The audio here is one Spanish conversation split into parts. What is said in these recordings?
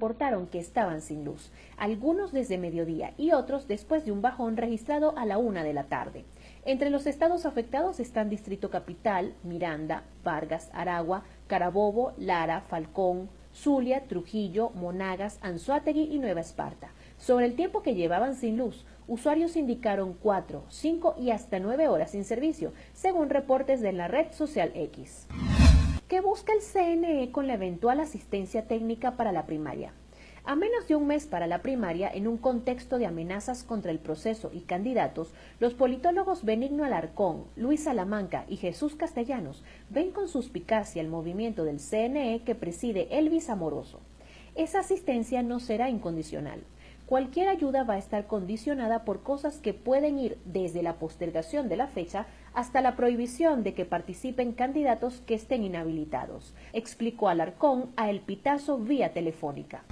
reportaron que estaban sin luz, algunos desde mediodía y otros después de un bajón registrado a la una de la tarde. Entre los estados afectados están Distrito Capital, Miranda, Vargas, Aragua, Carabobo, Lara, Falcón, Zulia, Trujillo, Monagas, Anzuategui y Nueva Esparta. Sobre el tiempo que llevaban sin luz, usuarios indicaron 4, 5 y hasta 9 horas sin servicio, según reportes de la red social X. ¿Qué busca el CNE con la eventual asistencia técnica para la primaria? A menos de un mes para la primaria, en un contexto de amenazas contra el proceso y candidatos, los politólogos Benigno Alarcón, Luis Salamanca y Jesús Castellanos ven con suspicacia el movimiento del CNE que preside Elvis Amoroso. Esa asistencia no será incondicional. Cualquier ayuda va a estar condicionada por cosas que pueden ir desde la postergación de la fecha hasta la prohibición de que participen candidatos que estén inhabilitados, explicó Alarcón a El Pitazo vía telefónica.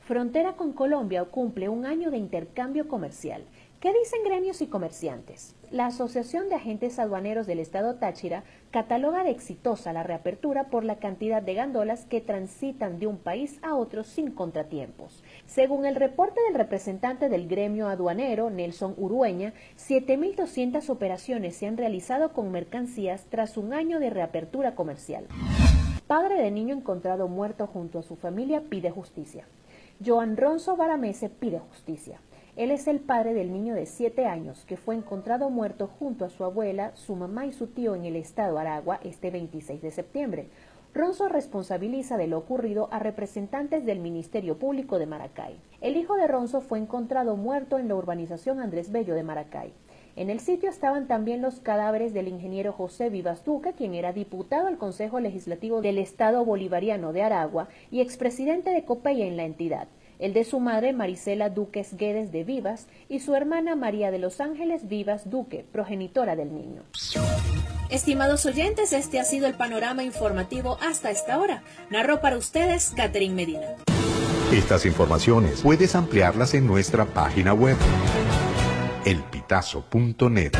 Frontera con Colombia cumple un año de intercambio comercial. ¿Qué dicen gremios y comerciantes? La Asociación de Agentes Aduaneros del Estado Táchira cataloga de exitosa la reapertura por la cantidad de gandolas que transitan de un país a otro sin contratiempos. Según el reporte del representante del gremio aduanero, Nelson Urueña, 7.200 operaciones se han realizado con mercancías tras un año de reapertura comercial. Padre de niño encontrado muerto junto a su familia pide justicia. Joan Ronzo Baramese pide justicia. Él es el padre del niño de siete años que fue encontrado muerto junto a su abuela, su mamá y su tío en el estado Aragua este 26 de septiembre. Ronzo responsabiliza de lo ocurrido a representantes del Ministerio Público de Maracay. El hijo de Ronzo fue encontrado muerto en la urbanización Andrés Bello de Maracay. En el sitio estaban también los cadáveres del ingeniero José Vivas Duque, quien era diputado al Consejo Legislativo del Estado Bolivariano de Aragua y expresidente de Copeya en la entidad, el de su madre Marisela Duques Guedes de Vivas y su hermana María de los Ángeles Vivas Duque, progenitora del niño. Estimados oyentes, este ha sido el panorama informativo hasta esta hora. Narró para ustedes Catherine Medina. Estas informaciones puedes ampliarlas en nuestra página web elpitazo.net.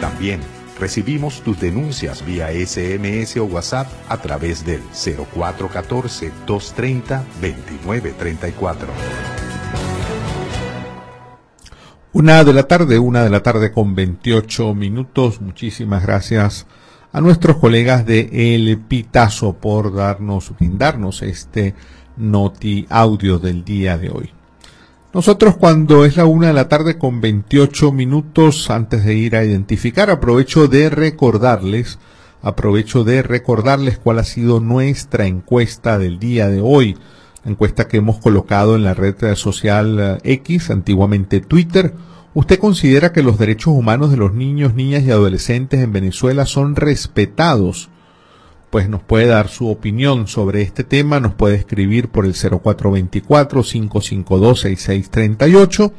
También recibimos tus denuncias vía SMS o WhatsApp a través del 0414-230-2934. Una de la tarde, una de la tarde con 28 minutos. Muchísimas gracias a nuestros colegas de El Pitazo por darnos, brindarnos este noti audio del día de hoy. Nosotros cuando es la una de la tarde con 28 minutos antes de ir a identificar, aprovecho de recordarles, aprovecho de recordarles cuál ha sido nuestra encuesta del día de hoy. La encuesta que hemos colocado en la red social eh, X, antiguamente Twitter. ¿Usted considera que los derechos humanos de los niños, niñas y adolescentes en Venezuela son respetados? Pues nos puede dar su opinión sobre este tema, nos puede escribir por el 0424-552-6638,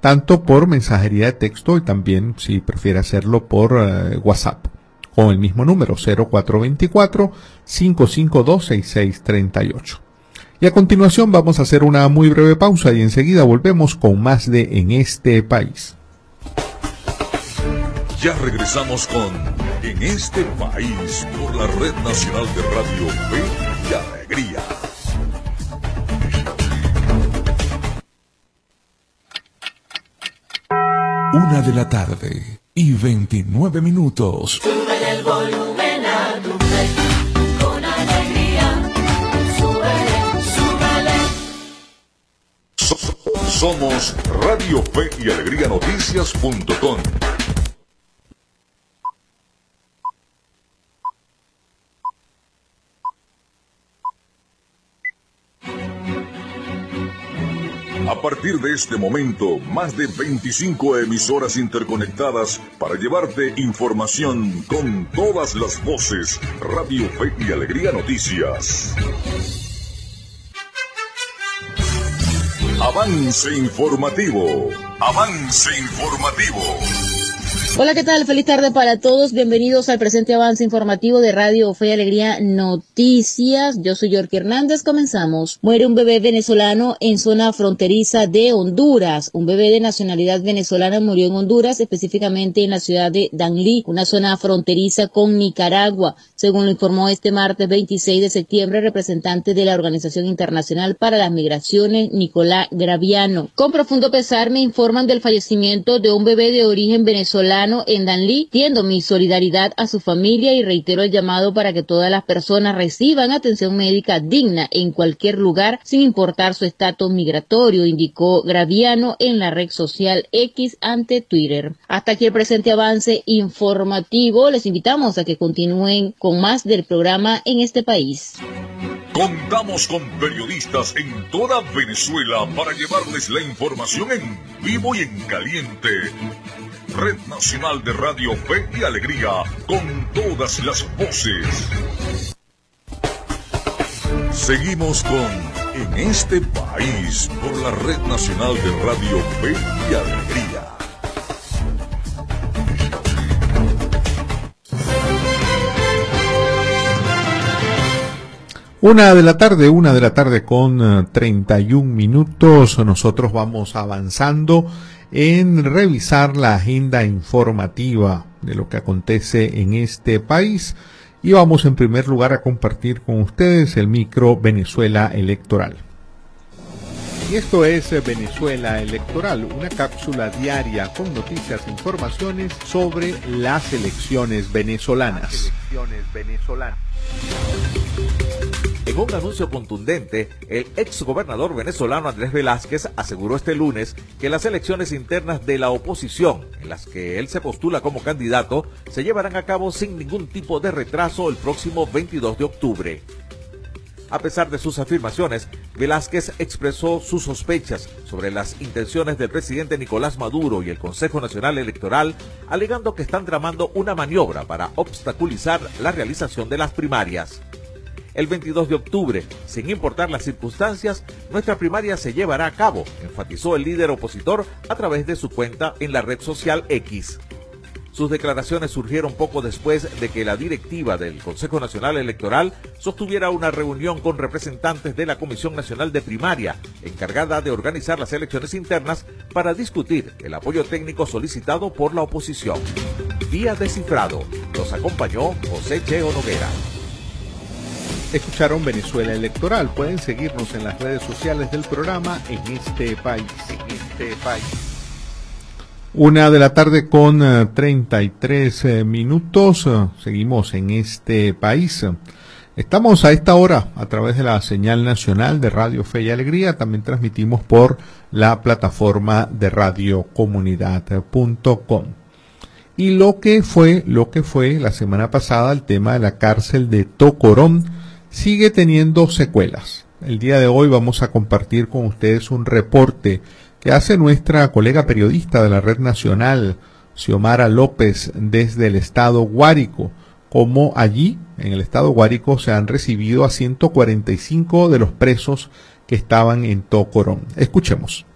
tanto por mensajería de texto y también si prefiere hacerlo por eh, WhatsApp, con el mismo número 0424-552-6638. Y a continuación vamos a hacer una muy breve pausa y enseguida volvemos con más de En este país. Ya regresamos con En este país por la Red Nacional de Radio Fe y Alegría. Una de la tarde y 29 minutos. Sube el volumen a tu con alegría. somos Radio Fe y Alegría Noticias.com. A partir de este momento, más de 25 emisoras interconectadas para llevarte información con todas las voces. Radio Fe y Alegría Noticias. Avance informativo. Avance informativo. Hola, ¿qué tal? Feliz tarde para todos. Bienvenidos al presente avance informativo de Radio Fe y Alegría Noticias. Yo soy York Hernández. Comenzamos. Muere un bebé venezolano en zona fronteriza de Honduras. Un bebé de nacionalidad venezolana murió en Honduras, específicamente en la ciudad de Danlí, una zona fronteriza con Nicaragua, según lo informó este martes 26 de septiembre representante de la Organización Internacional para las Migraciones, Nicolás Graviano. Con profundo pesar me informan del fallecimiento de un bebé de origen venezolano en Danlí, tiendo mi solidaridad a su familia y reitero el llamado para que todas las personas reciban atención médica digna en cualquier lugar, sin importar su estatus migratorio, indicó Graviano en la red social X ante Twitter. Hasta aquí el presente avance informativo. Les invitamos a que continúen con más del programa en este país. Contamos con periodistas en toda Venezuela para llevarles la información en vivo y en caliente. Red Nacional de Radio Fe y Alegría, con todas las voces. Seguimos con En este país por la Red Nacional de Radio Fe y Alegría. Una de la tarde, una de la tarde con eh, 31 minutos. Nosotros vamos avanzando en revisar la agenda informativa de lo que acontece en este país. Y vamos en primer lugar a compartir con ustedes el micro Venezuela Electoral. Y esto es eh, Venezuela Electoral, una cápsula diaria con noticias e informaciones sobre las elecciones venezolanas. En un anuncio contundente, el exgobernador venezolano Andrés Velázquez aseguró este lunes que las elecciones internas de la oposición, en las que él se postula como candidato, se llevarán a cabo sin ningún tipo de retraso el próximo 22 de octubre. A pesar de sus afirmaciones, Velázquez expresó sus sospechas sobre las intenciones del presidente Nicolás Maduro y el Consejo Nacional Electoral, alegando que están tramando una maniobra para obstaculizar la realización de las primarias. El 22 de octubre, sin importar las circunstancias, nuestra primaria se llevará a cabo, enfatizó el líder opositor a través de su cuenta en la red social X. Sus declaraciones surgieron poco después de que la directiva del Consejo Nacional Electoral sostuviera una reunión con representantes de la Comisión Nacional de Primaria, encargada de organizar las elecciones internas, para discutir el apoyo técnico solicitado por la oposición. Vía descifrado, los acompañó José Cheo Noguera. Escucharon Venezuela Electoral. Pueden seguirnos en las redes sociales del programa en este país. En este país. Una de la tarde con eh, 33 eh, minutos. Eh, Seguimos en este país. Estamos a esta hora a través de la señal nacional de Radio Fe y Alegría. También transmitimos por la plataforma de radiocomunidad.com. Y lo que fue, lo que fue la semana pasada el tema de la cárcel de Tocorón sigue teniendo secuelas. El día de hoy vamos a compartir con ustedes un reporte que hace nuestra colega periodista de la Red Nacional, Xiomara López, desde el estado Guárico, como allí, en el estado Guárico, se han recibido a 145 de los presos que estaban en Tocorón. Escuchemos.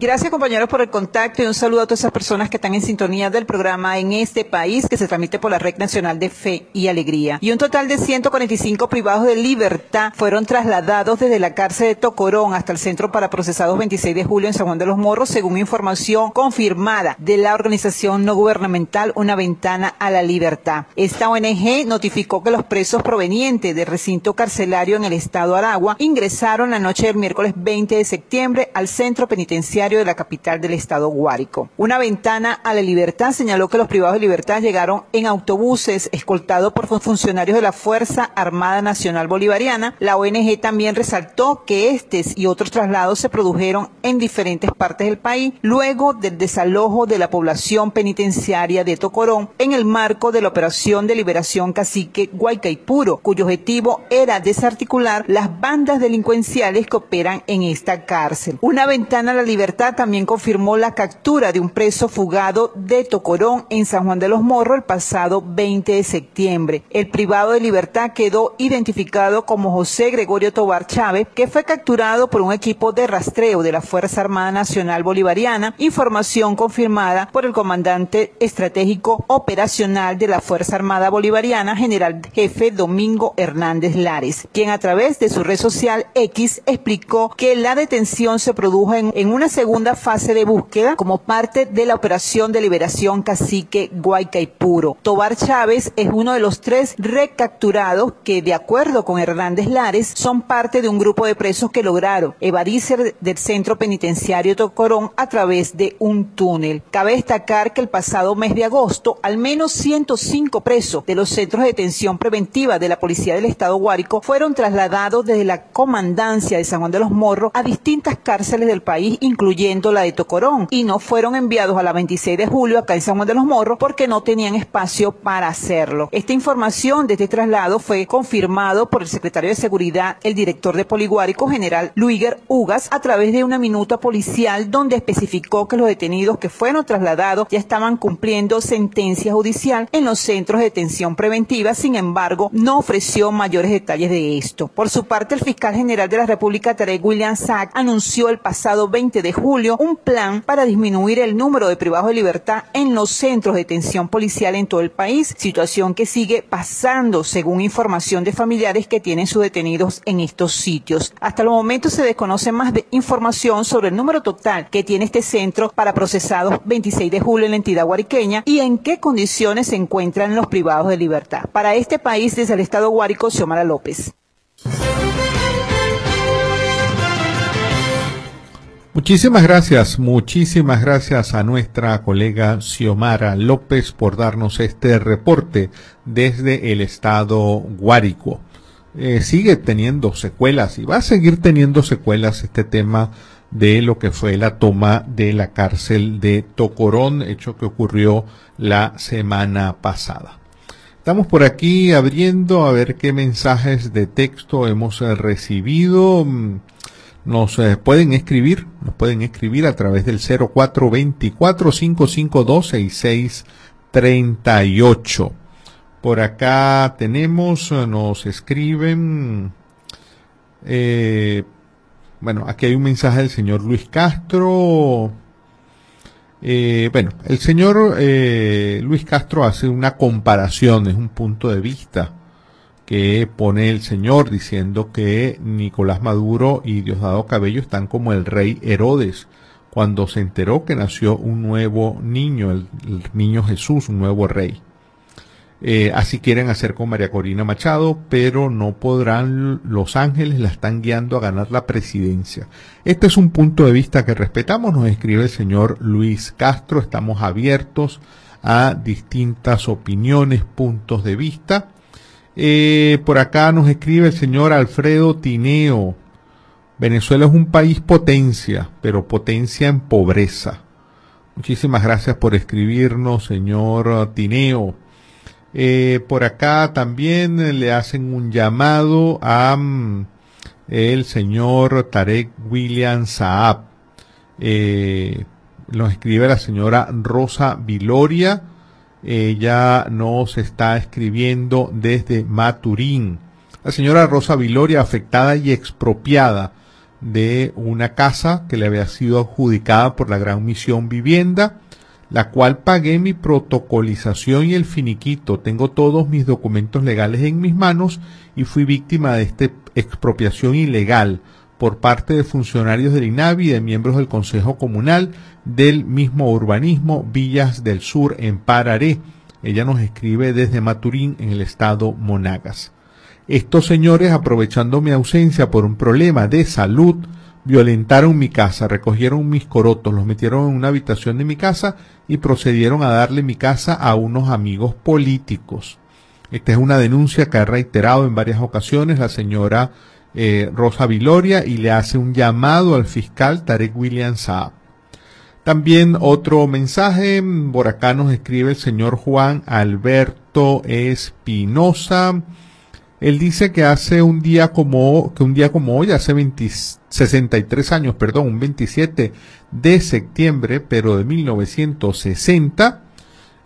Gracias compañeros por el contacto y un saludo a todas esas personas que están en sintonía del programa en este país que se transmite por la Red Nacional de Fe y Alegría. Y un total de 145 privados de libertad fueron trasladados desde la cárcel de Tocorón hasta el Centro para Procesados 26 de Julio en San Juan de los Morros, según información confirmada de la organización no gubernamental Una Ventana a la Libertad. Esta ONG notificó que los presos provenientes del recinto carcelario en el estado Aragua ingresaron la noche del miércoles 20 de septiembre al centro penitenciario de la capital del estado Guárico. Una ventana a la libertad señaló que los privados de libertad llegaron en autobuses escoltados por funcionarios de la Fuerza Armada Nacional Bolivariana. La ONG también resaltó que estos y otros traslados se produjeron en diferentes partes del país luego del desalojo de la población penitenciaria de Tocorón en el marco de la operación de liberación cacique Guaycaipuro, cuyo objetivo era desarticular las bandas delincuenciales que operan en esta cárcel. Una ventana a la libertad Libertad también confirmó la captura de un preso fugado de Tocorón en San Juan de los Morros el pasado 20 de septiembre. El privado de libertad quedó identificado como José Gregorio Tobar Chávez, que fue capturado por un equipo de rastreo de la Fuerza Armada Nacional Bolivariana, información confirmada por el comandante estratégico operacional de la Fuerza Armada Bolivariana, general jefe Domingo Hernández Lares, quien a través de su red social X explicó que la detención se produjo en, en una segunda fase de búsqueda como parte de la operación de liberación cacique Guaycaipuro. Tobar Chávez es uno de los tres recapturados que, de acuerdo con Hernández Lares, son parte de un grupo de presos que lograron evadirse del centro penitenciario Tocorón a través de un túnel. Cabe destacar que el pasado mes de agosto, al menos 105 presos de los centros de detención preventiva de la Policía del Estado Guárico fueron trasladados desde la comandancia de San Juan de los Morros a distintas cárceles del país, incluyendo la de Tocorón, y no fueron enviados a la 26 de julio acá en San Juan de los Morros porque no tenían espacio para hacerlo. Esta información de este traslado fue confirmado por el secretario de Seguridad, el director de Poliguárico, general Luiger Ugas, a través de una minuta policial donde especificó que los detenidos que fueron trasladados ya estaban cumpliendo sentencia judicial en los centros de detención preventiva, sin embargo, no ofreció mayores detalles de esto. Por su parte, el fiscal general de la República, Tarek William Sack, anunció el pasado 20 de julio un plan para disminuir el número de privados de libertad en los centros de detención policial en todo el país, situación que sigue pasando según información de familiares que tienen sus detenidos en estos sitios. Hasta el momento se desconoce más información sobre el número total que tiene este centro para procesados 26 de julio en la entidad guariqueña y en qué condiciones se encuentran los privados de libertad. Para este país, desde el estado Guárico, Xiomara López. Muchísimas gracias, muchísimas gracias a nuestra colega Xiomara López por darnos este reporte desde el estado Guárico. Eh, sigue teniendo secuelas y va a seguir teniendo secuelas este tema de lo que fue la toma de la cárcel de Tocorón, hecho que ocurrió la semana pasada. Estamos por aquí abriendo a ver qué mensajes de texto hemos recibido. Nos eh, pueden escribir, nos pueden escribir a través del 0424-552-6638. Por acá tenemos, eh, nos escriben, eh, bueno, aquí hay un mensaje del señor Luis Castro. Bueno, el señor Luis Castro hace una comparación, es un punto de vista que pone el señor diciendo que Nicolás Maduro y Diosdado Cabello están como el rey Herodes cuando se enteró que nació un nuevo niño, el, niño Jesús, un nuevo rey. Eh, así quieren hacer con María Corina Machado, pero no podrán, Los Ángeles la están guiando a ganar la presidencia. Este es un punto de vista que respetamos, nos escribe el señor Luis Castro, estamos abiertos a distintas opiniones, puntos de vista. Eh, por acá nos escribe el señor Alfredo Tineo. Venezuela es un país potencia, pero potencia en pobreza. Muchísimas gracias por escribirnos, señor Tineo. Eh, por acá también le hacen un llamado a mm, el señor Tarek William Saab. Eh, nos escribe la señora Rosa Viloria. Ella nos está escribiendo desde Maturín. La señora Rosa Viloria afectada y expropiada de una casa que le había sido adjudicada por la Gran Misión Vivienda la cual pagué mi protocolización y el finiquito. Tengo todos mis documentos legales en mis manos y fui víctima de esta expropiación ilegal por parte de funcionarios del INAVI y de miembros del Consejo Comunal del mismo urbanismo Villas del Sur en Pararé. Ella nos escribe desde Maturín en el estado Monagas. Estos señores, aprovechando mi ausencia por un problema de salud, violentaron mi casa, recogieron mis corotos, los metieron en una habitación de mi casa y procedieron a darle mi casa a unos amigos políticos. Esta es una denuncia que ha reiterado en varias ocasiones la señora eh, Rosa Viloria y le hace un llamado al fiscal Tarek William Saab. También otro mensaje, por acá nos escribe el señor Juan Alberto Espinosa. Él dice que hace un día como, que un día como hoy, hace 20, 63 años, perdón, un 27 de septiembre, pero de 1960,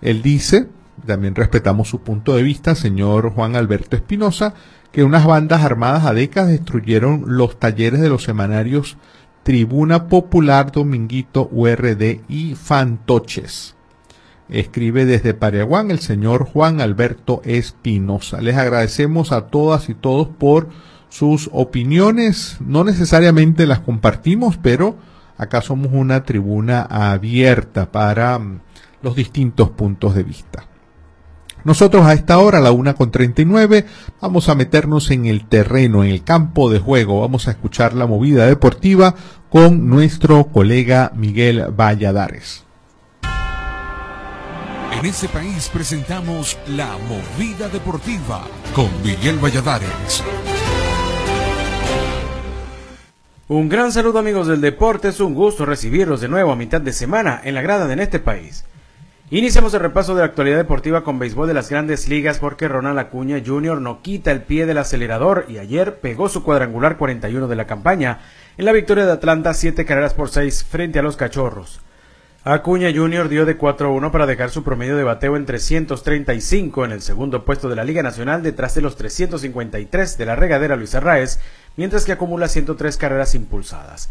él dice, también respetamos su punto de vista, señor Juan Alberto Espinosa, que unas bandas armadas a décadas destruyeron los talleres de los semanarios Tribuna Popular, Dominguito, URD y Fantoches. Escribe desde Paraguán el señor Juan Alberto Espinosa. Les agradecemos a todas y todos por sus opiniones. No necesariamente las compartimos, pero acá somos una tribuna abierta para mm, los distintos puntos de vista. Nosotros a esta hora, a la una con 39, vamos a meternos en el terreno, en el campo de juego. Vamos a escuchar la movida deportiva con nuestro colega Miguel Valladares. En este país presentamos La Movida Deportiva con Miguel Valladares. Un gran saludo amigos del deporte, es un gusto recibirlos de nuevo a mitad de semana en la grada de En este país. Iniciamos el repaso de la actualidad deportiva con béisbol de las grandes ligas porque Ronald Acuña Jr. no quita el pie del acelerador y ayer pegó su cuadrangular 41 de la campaña en la victoria de Atlanta 7 carreras por 6 frente a los Cachorros. Acuña Jr. dio de 4-1 para dejar su promedio de bateo en 335 en el segundo puesto de la Liga Nacional detrás de los 353 de la regadera Luis Arraez, mientras que acumula 103 carreras impulsadas.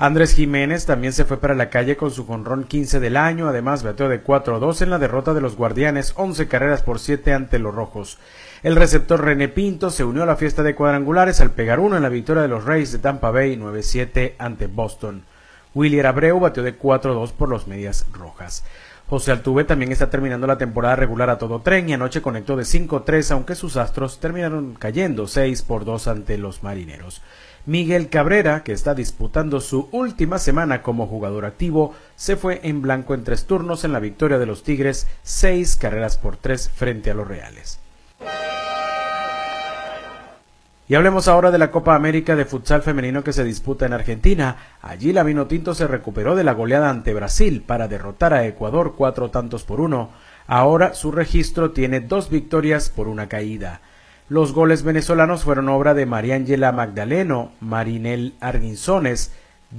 Andrés Jiménez también se fue para la calle con su jonrón 15 del año, además bateó de 4-2 en la derrota de los Guardianes, 11 carreras por 7 ante los Rojos. El receptor René Pinto se unió a la fiesta de cuadrangulares al pegar uno en la victoria de los Rays de Tampa Bay 9-7 ante Boston. William Abreu batió de 4-2 por los Medias Rojas. José Altuve también está terminando la temporada regular a todo tren y anoche conectó de 5-3 aunque sus astros terminaron cayendo 6 por 2 ante los marineros. Miguel Cabrera, que está disputando su última semana como jugador activo, se fue en blanco en tres turnos en la victoria de los Tigres, 6 carreras por 3 frente a los Reales. Y hablemos ahora de la Copa América de futsal femenino que se disputa en Argentina. Allí la Tinto se recuperó de la goleada ante Brasil para derrotar a Ecuador cuatro tantos por uno. Ahora su registro tiene dos victorias por una caída. Los goles venezolanos fueron obra de Mariángela Magdaleno, Marinel Arguinzones,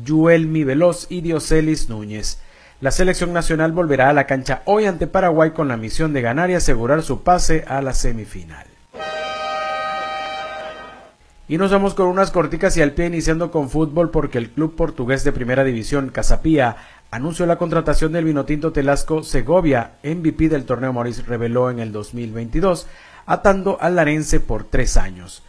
Yuelmi Veloz y Dioselis Núñez. La selección nacional volverá a la cancha hoy ante Paraguay con la misión de ganar y asegurar su pase a la semifinal. Y nos vamos con unas corticas y al pie iniciando con fútbol porque el club portugués de primera división Casapía anunció la contratación del vinotinto Telasco Segovia, MVP del torneo Moris reveló en el 2022, atando al larense por tres años.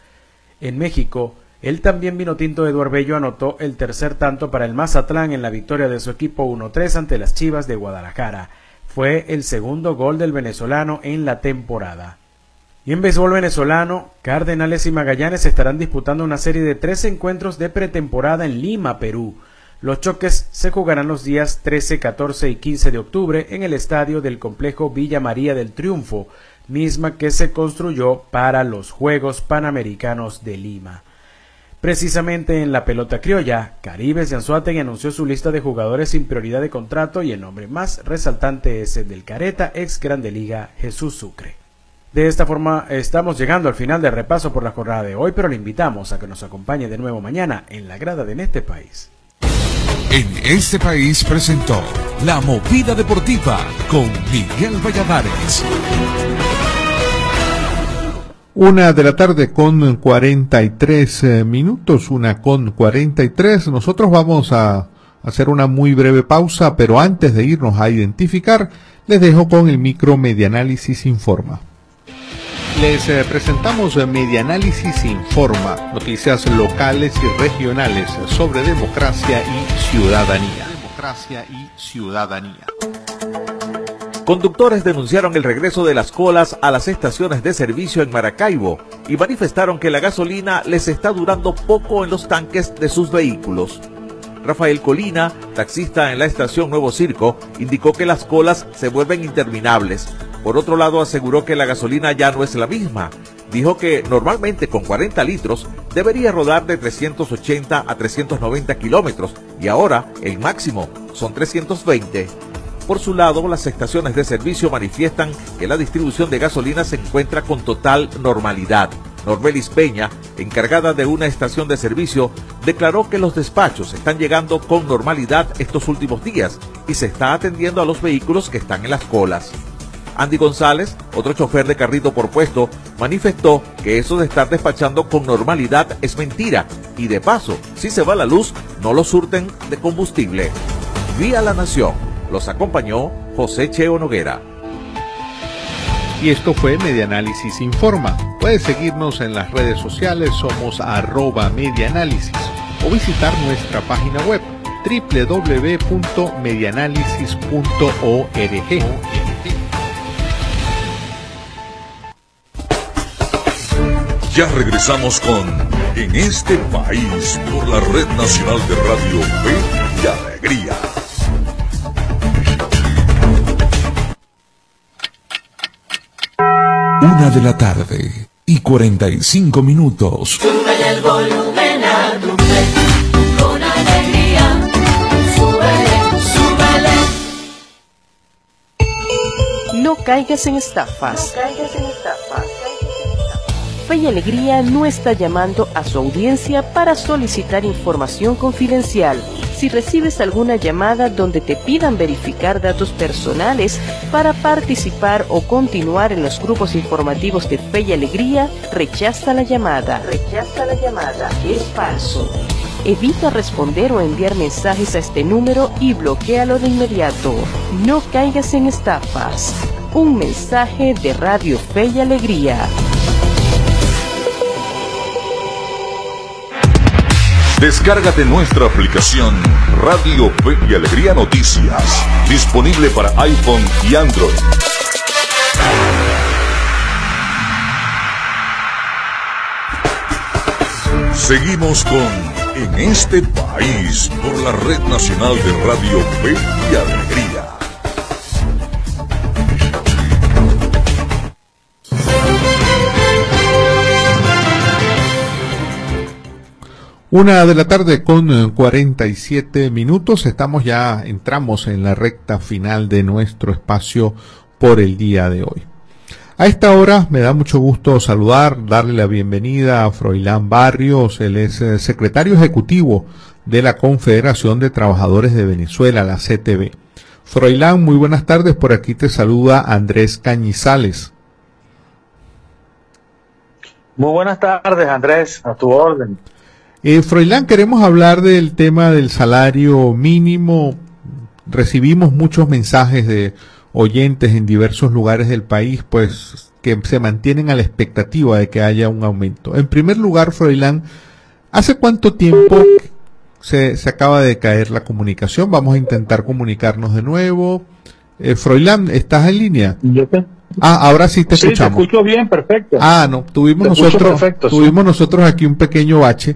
En México, el también vinotinto Eduardo Bello anotó el tercer tanto para el Mazatlán en la victoria de su equipo 1-3 ante las Chivas de Guadalajara. Fue el segundo gol del venezolano en la temporada. Y en béisbol venezolano, Cardenales y Magallanes estarán disputando una serie de tres encuentros de pretemporada en Lima, Perú. Los choques se jugarán los días 13, 14 y 15 de octubre en el estadio del complejo Villa María del Triunfo, misma que se construyó para los Juegos Panamericanos de Lima. Precisamente en la pelota criolla, Caribes Anzuategui anunció su lista de jugadores sin prioridad de contrato y el nombre más resaltante es el del Careta, ex Grande Liga Jesús Sucre. De esta forma estamos llegando al final del repaso por la jornada de hoy, pero le invitamos a que nos acompañe de nuevo mañana en la grada de En este país. En este país presentó La Movida Deportiva con Miguel Valladares. Una de la tarde con 43 eh, minutos, una con 43. Nosotros vamos a hacer una muy breve pausa, pero antes de irnos a identificar, les dejo con el micro Medianálisis Informa. Les eh, presentamos Medianálisis Informa, noticias locales y regionales sobre democracia y ciudadanía. Democracia y ciudadanía. Conductores denunciaron el regreso de las colas a las estaciones de servicio en Maracaibo y manifestaron que la gasolina les está durando poco en los tanques de sus vehículos. Rafael Colina, taxista en la estación Nuevo Circo, indicó que las colas se vuelven interminables. Por otro lado, aseguró que la gasolina ya no es la misma. Dijo que normalmente con 40 litros debería rodar de 380 a 390 kilómetros y ahora el máximo son 320. Por su lado, las estaciones de servicio manifiestan que la distribución de gasolina se encuentra con total normalidad. Norbelis Peña, encargada de una estación de servicio, declaró que los despachos están llegando con normalidad estos últimos días y se está atendiendo a los vehículos que están en las colas. Andy González, otro chofer de carrito por puesto, manifestó que eso de estar despachando con normalidad es mentira y de paso, si se va la luz, no lo surten de combustible. Vía La Nación, los acompañó José Cheo Noguera. Y esto fue Medianálisis Informa. Puedes seguirnos en las redes sociales, somos arroba medianálisis o visitar nuestra página web www.medianálisis.org. Ya regresamos con En este país por la Red Nacional de Radio Fe y Alegría. Una de la tarde y 45 minutos. Súbele el volumen a tu fe, con alegría. Súbele, súbele. No caigas en estafas. Fe y Alegría no está llamando a su audiencia para solicitar información confidencial. Si recibes alguna llamada donde te pidan verificar datos personales para participar o continuar en los grupos informativos de Fe y Alegría, rechaza la llamada. Rechaza la llamada. Es falso. Evita responder o enviar mensajes a este número y bloquealo de inmediato. No caigas en estafas. Un mensaje de Radio Fe y Alegría. Descárgate nuestra aplicación Radio Fe y Alegría Noticias, disponible para iPhone y Android. Seguimos con En este país por la Red Nacional de Radio Fe y Alegría. Una de la tarde con eh, 47 minutos. Estamos ya, entramos en la recta final de nuestro espacio por el día de hoy. A esta hora me da mucho gusto saludar, darle la bienvenida a Froilán Barrios, él es eh, secretario ejecutivo de la Confederación de Trabajadores de Venezuela, la CTV. Froilán, muy buenas tardes, por aquí te saluda Andrés Cañizales. Muy buenas tardes, Andrés, a tu orden. Eh, Froilán, queremos hablar del tema del salario mínimo. Recibimos muchos mensajes de oyentes en diversos lugares del país, pues que se mantienen a la expectativa de que haya un aumento. En primer lugar, Froilán, ¿hace cuánto tiempo se, se acaba de caer la comunicación? Vamos a intentar comunicarnos de nuevo. Eh, Froilán, ¿estás en línea? Yo te- Ah, ahora sí te sí, te escuchamos. escucho bien, perfecto. Ah, no, tuvimos Te nosotros, perfecto, sí. tuvimos nosotros aquí un pequeño bache.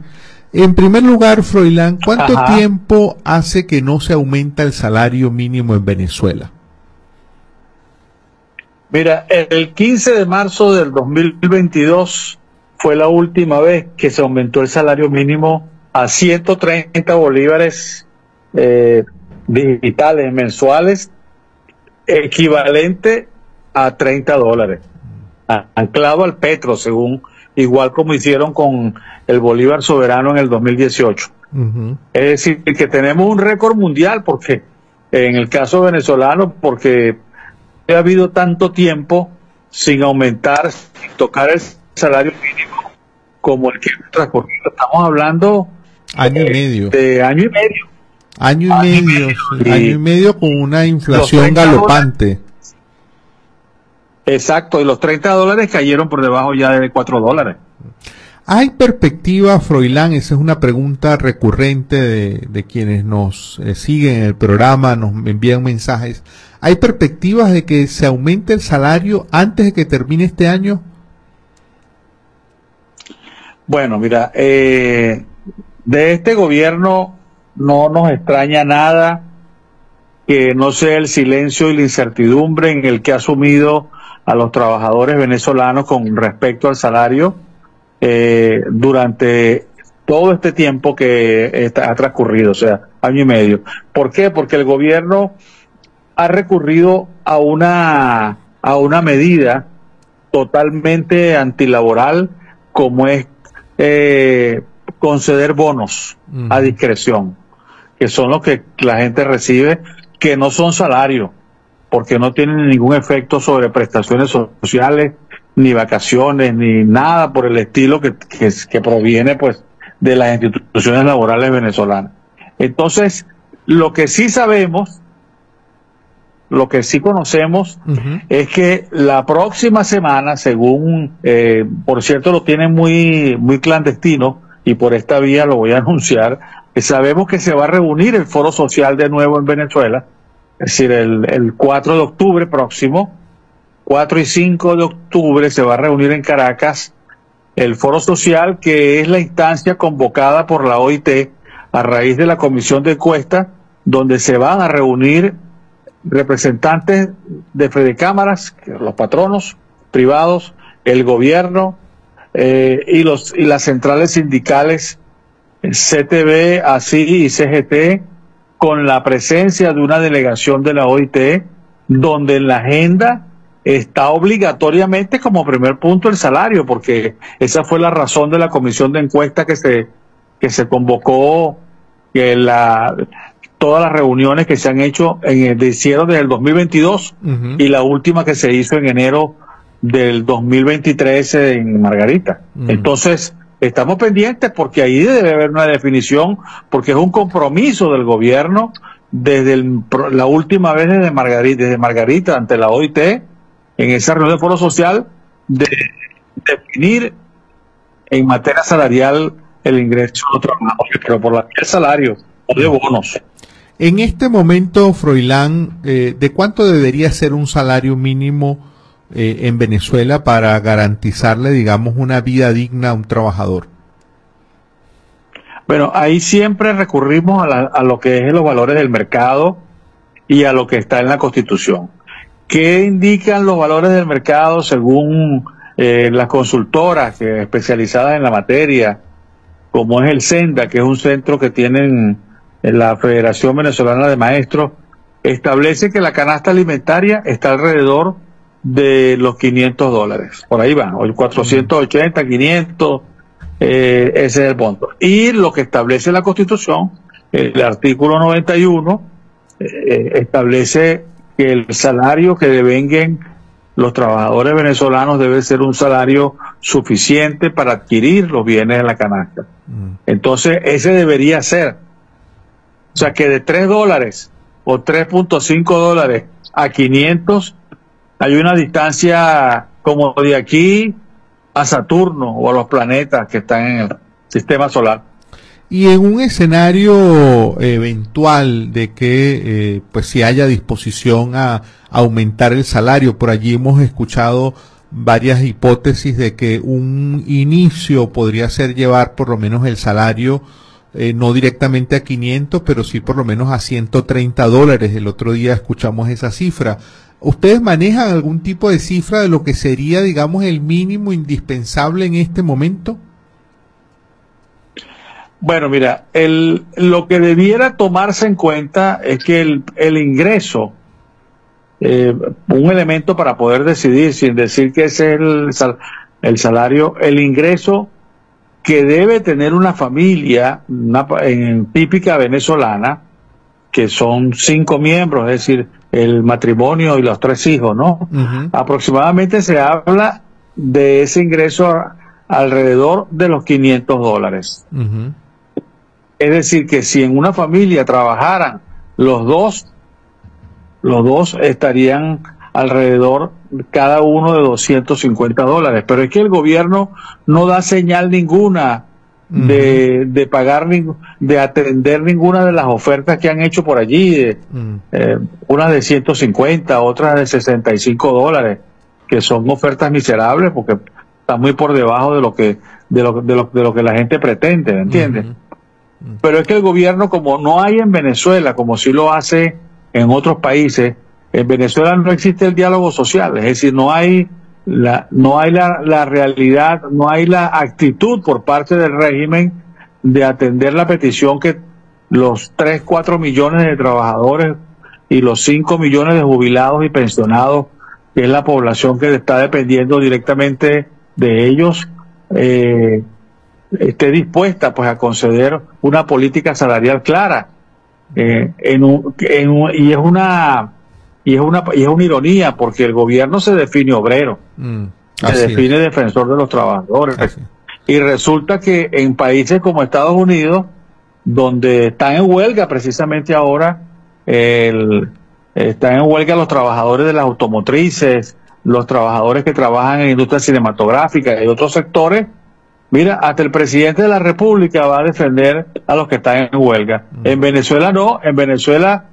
En primer lugar, Froilán, ¿cuánto Ajá. tiempo hace que no se aumenta el salario mínimo en Venezuela? Mira, el 15 de marzo del 2022 fue la última vez que se aumentó el salario mínimo a 130 bolívares eh, digitales mensuales, equivalente a 30 dólares, anclado al petro, según igual como hicieron con el bolívar soberano en el 2018. Ujú. Es decir, que tenemos un récord mundial, porque en el caso venezolano, porque ha habido tanto tiempo sin aumentar, sin tocar el salario mínimo como el que transcurrido. Estamos hablando Año y eh, medio. de año y medio. Año y año y medio, y- año y medio con una inflación 30 galopante. Exacto, y los 30 dólares cayeron por debajo ya de 4 dólares. ¿Hay perspectiva, Froilán? Esa es una pregunta recurrente de, de quienes nos eh, siguen en el programa, nos envían mensajes. ¿Hay perspectivas de que se aumente el salario antes de que termine este año? Bueno, mira, eh, de este gobierno no nos extraña nada que no sea el silencio y la incertidumbre en el que ha asumido a los trabajadores venezolanos con respecto al salario eh, durante todo este tiempo que está- ha transcurrido, o sea, año y medio. ¿Por qué? Porque el gobierno ha recurrido a una, a una medida totalmente antilaboral como es eh, conceder bonos a discreción, que son los que la gente recibe, que no son salarios, porque no tienen ningún efecto sobre prestaciones sociales, ni vacaciones, ni nada por el estilo que, que, que proviene pues de las instituciones laborales venezolanas. Entonces, lo que sí sabemos, lo que sí conocemos, es que la próxima semana, según, eh, por cierto, lo tienen muy, muy clandestino, y por esta vía lo voy a anunciar, sabemos que se va a reunir el Foro Social de nuevo en Venezuela, es decir, el, el 4 de octubre próximo, 4 y 5 de octubre se va a reunir en Caracas el Foro Social, que es la instancia convocada por la OIT a raíz de la comisión de encuesta, donde se van a reunir representantes de Fede Cámaras, los patronos privados, el gobierno eh, y, los, y las centrales sindicales CTB, ASI y CGT, con la presencia de una delegación de la OIT, donde en la agenda está obligatoriamente como primer punto el salario, porque esa fue la razón de la comisión de encuesta que se, que se convocó, que la, todas las reuniones que se han hecho en el hicieron desde el 2022 y la última que se hizo en enero del 2023 en Margarita. Entonces, estamos pendientes porque ahí debe haber una definición, porque es un compromiso del gobierno desde el, la última vez desde Margarita, desde Margarita ante la OIT, en esa reunión de foro social, de definir en materia salarial el ingreso de pero por la vía salario o de bonos. En este momento, Froilán, eh, ¿de cuánto debería ser un salario mínimo eh, en Venezuela para garantizarle, digamos, una vida digna a un trabajador? Bueno, ahí siempre recurrimos a, la, a lo que es los valores del mercado y a lo que está en la Constitución. ¿Qué indican los valores del mercado según eh, las consultoras especializadas en la materia, como es el SENDA, que es un centro que tienen en la Federación Venezolana de Maestros, establece que la canasta alimentaria está alrededor de los 500 dólares. Por ahí van, o el 480, 500, eh, ese es el punto. Y lo que establece la Constitución, el artículo 91, eh, establece que el salario que devenguen los trabajadores venezolanos debe ser un salario suficiente para adquirir los bienes de la canasta. Entonces, ese debería ser. O sea, que de 3 dólares o 3.5 dólares a 500 hay una distancia como de aquí a Saturno o a los planetas que están en el sistema solar. Y en un escenario eventual de que eh, pues si haya disposición a aumentar el salario, por allí hemos escuchado varias hipótesis de que un inicio podría ser llevar por lo menos el salario eh, no directamente a 500, pero sí por lo menos a 130 dólares. El otro día escuchamos esa cifra. ¿Ustedes manejan algún tipo de cifra de lo que sería, digamos, el mínimo indispensable en este momento? Bueno, mira, el, lo que debiera tomarse en cuenta es que el, el ingreso, eh, un elemento para poder decidir, sin decir que es el, sal, el salario, el ingreso que debe tener una familia una, en típica venezolana, que son cinco miembros, es decir, el matrimonio y los tres hijos, ¿no? Uh -huh. Aproximadamente se habla de ese ingreso a, alrededor de los 500 dólares. Uh -huh. Es decir, que si en una familia trabajaran los dos, los dos estarían alrededor cada uno de 250 dólares. Pero es que el gobierno no da señal ninguna de, uh -huh. de pagar, de atender ninguna de las ofertas que han hecho por allí, de, uh -huh. eh, unas de 150, otras de 65 dólares, que son ofertas miserables porque están muy por debajo de lo que, de lo, de lo, de lo que la gente pretende, ¿me entiendes? Uh -huh. Pero es que el gobierno, como no hay en Venezuela, como sí lo hace en otros países, en Venezuela no existe el diálogo social, es decir, no hay la, no hay la, la realidad, no hay la actitud por parte del régimen de atender la petición que los 3, 4 millones de trabajadores y los 5 millones de jubilados y pensionados, que es la población que está dependiendo directamente de ellos, eh, esté dispuesta pues a conceder una política salarial clara. Eh, en un- en un- y es una y es una y es una ironía porque el gobierno se define obrero Mm, se es. define defensor de los trabajadores y resulta que en países como Estados Unidos donde están en huelga precisamente ahora el, están en huelga los trabajadores de las automotrices los trabajadores que trabajan en industria cinematográfica y otros sectores Mira, hasta el presidente de la República va a defender a los que están en huelga. En Venezuela no, en Venezuela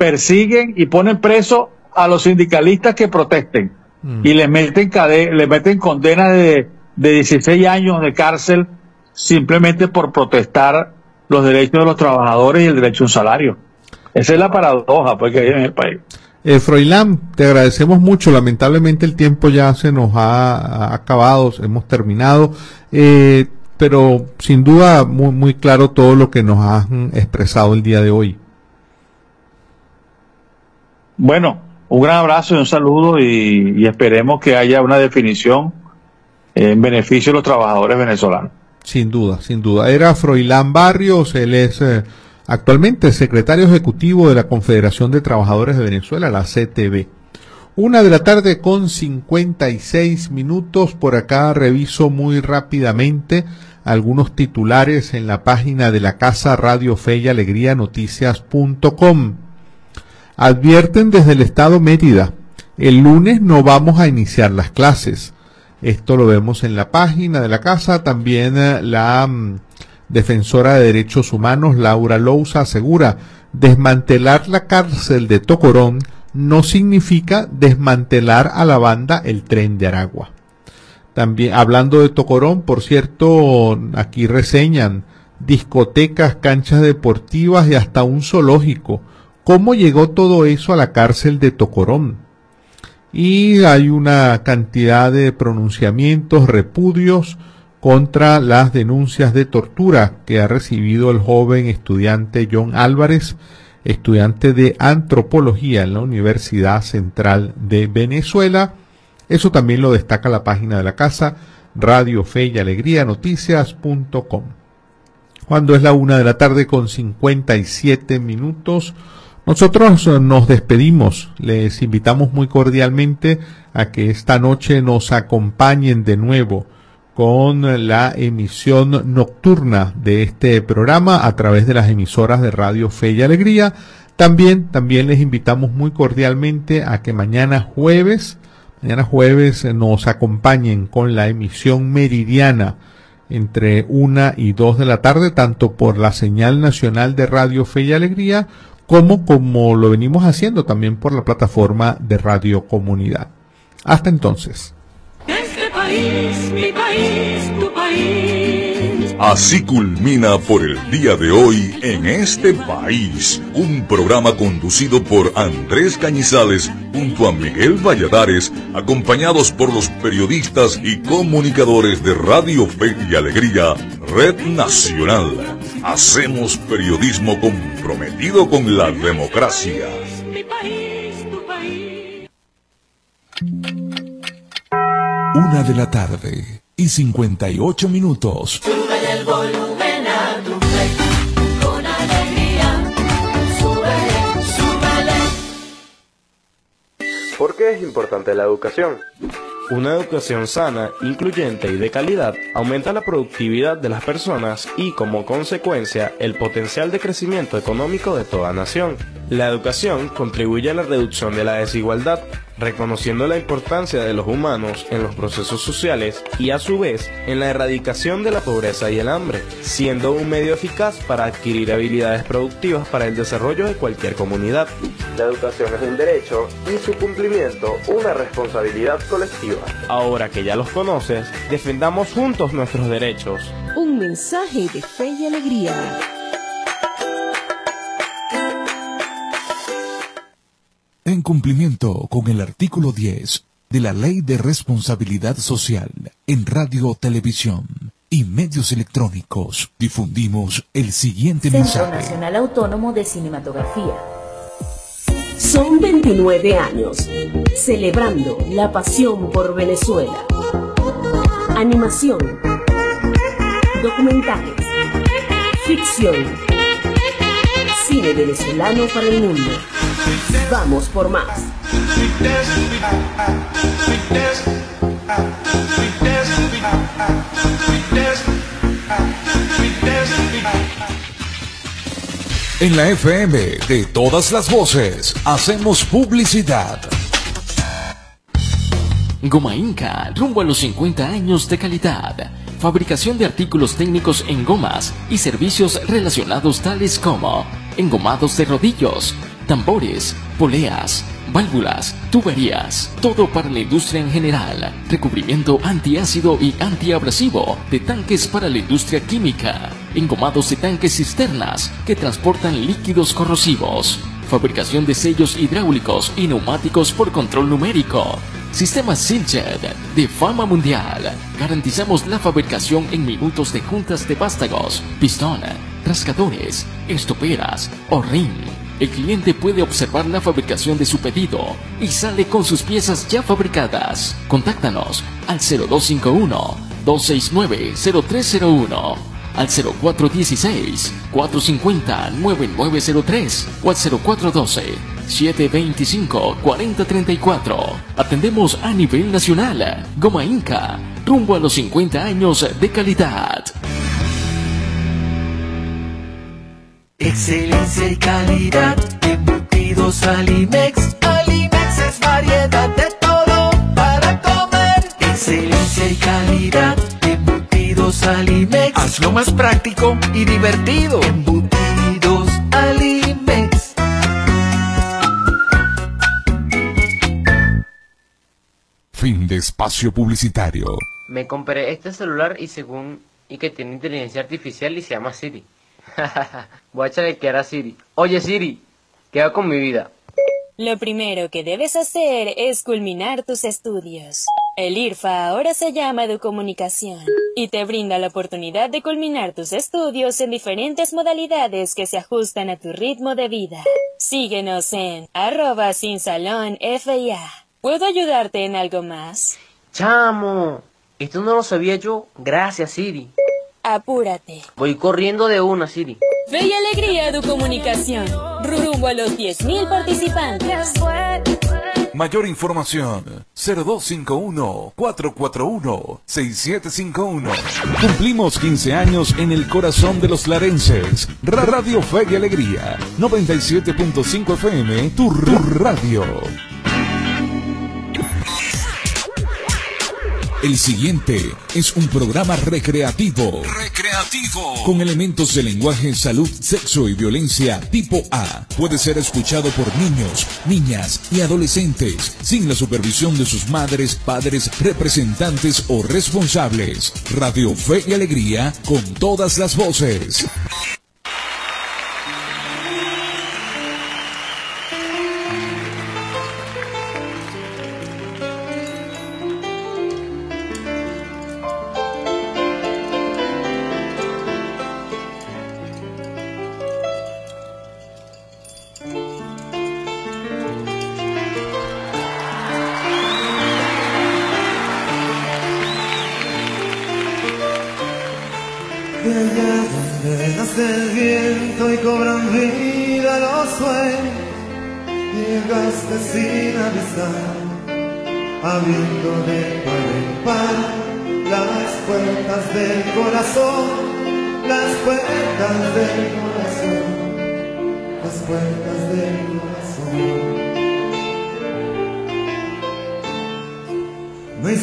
persiguen y ponen preso a los sindicalistas que protesten y les meten les meten condena de, de 16 años de cárcel simplemente por protestar los derechos de los trabajadores y el derecho a un salario. Esa es la paradoja pues, que hay en el país. Eh, Froilán, te agradecemos mucho. Lamentablemente el tiempo ya se nos ha, ha acabado, hemos terminado, eh, pero sin duda muy, muy claro todo lo que nos has mm, expresado el día de hoy. Bueno, un gran abrazo y un saludo y, esperemos que haya una definición en beneficio de los trabajadores venezolanos. Sin duda, sin duda. Era Froilán Barrios, él es eh, actualmente secretario ejecutivo de la Confederación de Trabajadores de Venezuela, la CTV. Una de la tarde con 56 minutos. Por acá reviso muy rápidamente algunos titulares en la página de la Casa Radio Fe y Alegría Noticias.com. Advierten desde el Estado Mérida, el lunes no vamos a iniciar las clases. Esto lo vemos en la página de la casa. También eh, la mm, defensora de derechos humanos, Laura Lousa, asegura, desmantelar la cárcel de Tocorón no significa desmantelar a la banda el tren de Aragua. También, hablando de Tocorón, por cierto, aquí reseñan discotecas, canchas deportivas y hasta un zoológico. ¿Cómo llegó todo eso a la cárcel de Tocorón? Y hay una cantidad de pronunciamientos, repudios contra las denuncias de tortura que ha recibido el joven estudiante John Álvarez, estudiante de antropología en la Universidad Central de Venezuela. Eso también lo destaca la página de la casa, Radio Fe y Alegría Noticias.com. Cuando es la una de la tarde con 57 minutos, nosotros eh, nos despedimos. Les invitamos muy cordialmente a que esta noche nos acompañen de nuevo con la emisión nocturna de este programa a través de las emisoras de Radio Fe y Alegría. También, también les invitamos muy cordialmente a que mañana jueves, mañana jueves nos acompañen con la emisión meridiana entre una y dos de la tarde, tanto por la señal nacional de Radio Fe y Alegría, como como lo venimos haciendo también por la plataforma de Radio Comunidad. Hasta entonces. Este. Así culmina por el día de hoy en este país, un programa conducido por Andrés Cañizales junto a Miguel Valladares, acompañados por los periodistas y comunicadores de Radio Fe y Alegría, Red Nacional. Hacemos periodismo comprometido con la democracia. Una de la tarde y 58 minutos. El volumen a tu play. Con alegría. Súbele, súbele. ¿Por qué es importante la educación? Una educación sana, incluyente y de calidad aumenta la productividad de las personas y, como consecuencia, el potencial de crecimiento económico de toda nación. La educación contribuye a la reducción de la desigualdad, reconociendo la importancia de los humanos en los procesos sociales y, a su vez, en la erradicación de la pobreza y el hambre, siendo un medio eficaz para adquirir habilidades productivas para el desarrollo de cualquier comunidad. La educación es un derecho y su cumplimiento una responsabilidad colectiva. Ahora que ya los conoces, defendamos juntos nuestros derechos. Un mensaje de fe y alegría. En cumplimiento con el artículo 10 de la Ley de Responsabilidad Social en Radio, Televisión y medios electrónicos, difundimos el siguiente Centro mensaje. Nacional Autónomo de Cinematografía. Son 29 años celebrando la pasión por Venezuela. Animación, documentales, ficción, cine venezolano para el mundo. Vamos por más. En la FM de todas las voces hacemos publicidad. Goma Inca, rumbo a los 50 años de calidad. Fabricación de artículos técnicos en gomas y servicios relacionados tales como engomados de rodillos, tambores, poleas, válvulas, tuberías, todo para la industria en general, recubrimiento antiácido y antiabrasivo de tanques para la industria química, engomados de tanques cisternas que transportan líquidos corrosivos, fabricación de sellos hidráulicos y neumáticos por control numérico, Sistema Siljet de fama mundial. Garantizamos la fabricación en minutos de juntas de vástagos, pistón, rascadores, estoperas o ring. El cliente puede observar la fabricación de su pedido y sale con sus piezas ya fabricadas. Contáctanos al 0251 269 0301 al 0416 450 9903 o al 0412 725 4034. Atendemos a nivel nacional. Goma Inca, rumbo a los 50 años de calidad. Excelencia y calidad, embutidos Alimex. Alimex es variedad de todo para comer. Excelencia y calidad, embutidos Alimex. Hazlo más práctico y divertido. Embutidos Alimex. Fin de espacio publicitario. Me compré este celular y según y que tiene inteligencia artificial y se llama Siri. Voy a echarle que era Siri. Oye Siri, ¿qué hago con mi vida? Lo primero que debes hacer es culminar tus estudios. El IRFA ahora se llama Educomunicación y te brinda la oportunidad de culminar tus estudios en diferentes modalidades que se ajustan a tu ritmo de vida. Síguenos en arroba sin salón FIA. ¿Puedo ayudarte en algo más? Chamo, esto no lo sabía yo. Gracias Siri. Apúrate. Voy corriendo de una Siri. Fe y alegría de comunicación. Rumbo a los 10.000 participantes. Mayor información 0251-441-6751. Cumplimos 15 años en el corazón de los larenses. Ra- Radio Fe y Alegría 97.5 FM, tu radio. El siguiente es un programa recreativo. Recreativo. Con elementos de lenguaje, salud, sexo y violencia tipo A. Puede ser escuchado por niños, niñas y adolescentes sin la supervisión de sus madres, padres, representantes o responsables. Radio Fe y Alegría con todas las voces.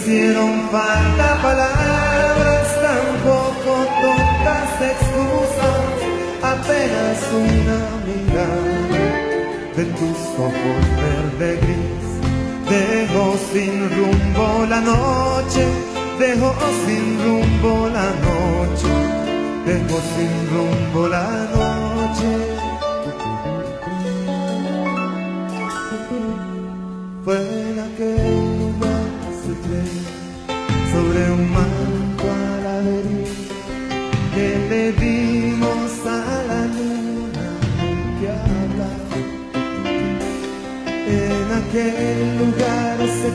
Hicieron falta palabras, tampoco tontas excusas, apenas una mirada de tus ojos verde gris. Dejó sin rumbo la noche, dejó sin rumbo la noche, dejó sin rumbo la noche.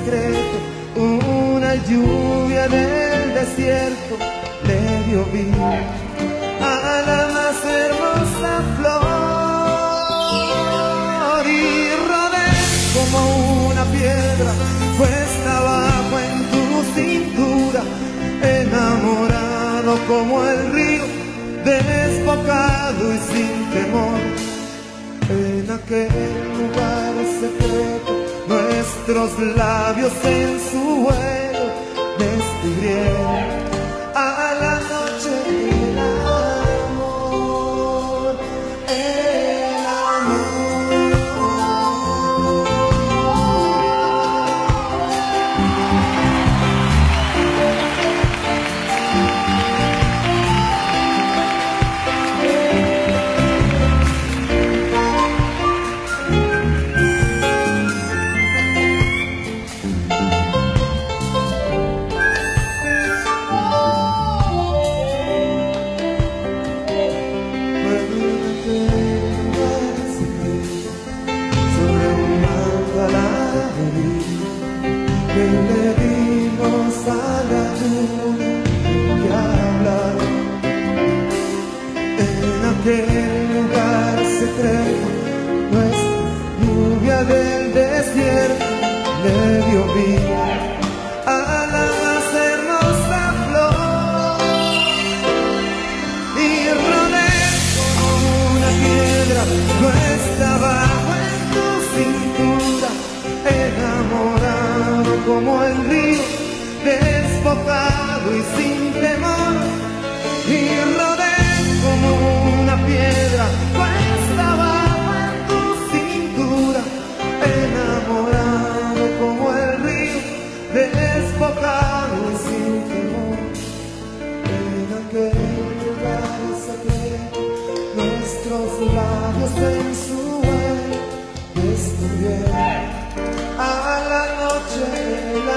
Secreto, una lluvia del desierto le medio vi a la más hermosa flor y rodé como una piedra puesta abajo en tu cintura, enamorado como el río, desbocado y sin temor. En aquel lugar secreto, nuestros labios en su vuelo descubrieron del desierto le dio vida nuestros labios en su vuelo descubrieron a la noche el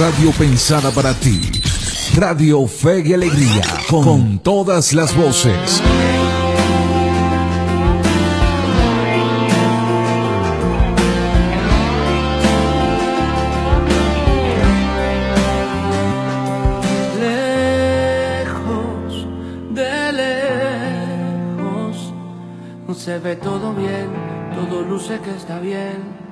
radio pensada para ti. Radio Fe y Alegría, con todas las voces. lejos, de lejos, se ve todo bien, todo luce que está bien.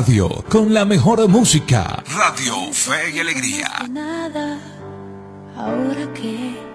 radio con la mejor música. Radio Fe y Alegría. Nada, ahora que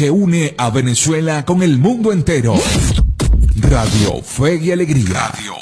que une a Venezuela con el mundo entero. Radio Fe y Alegría. Radio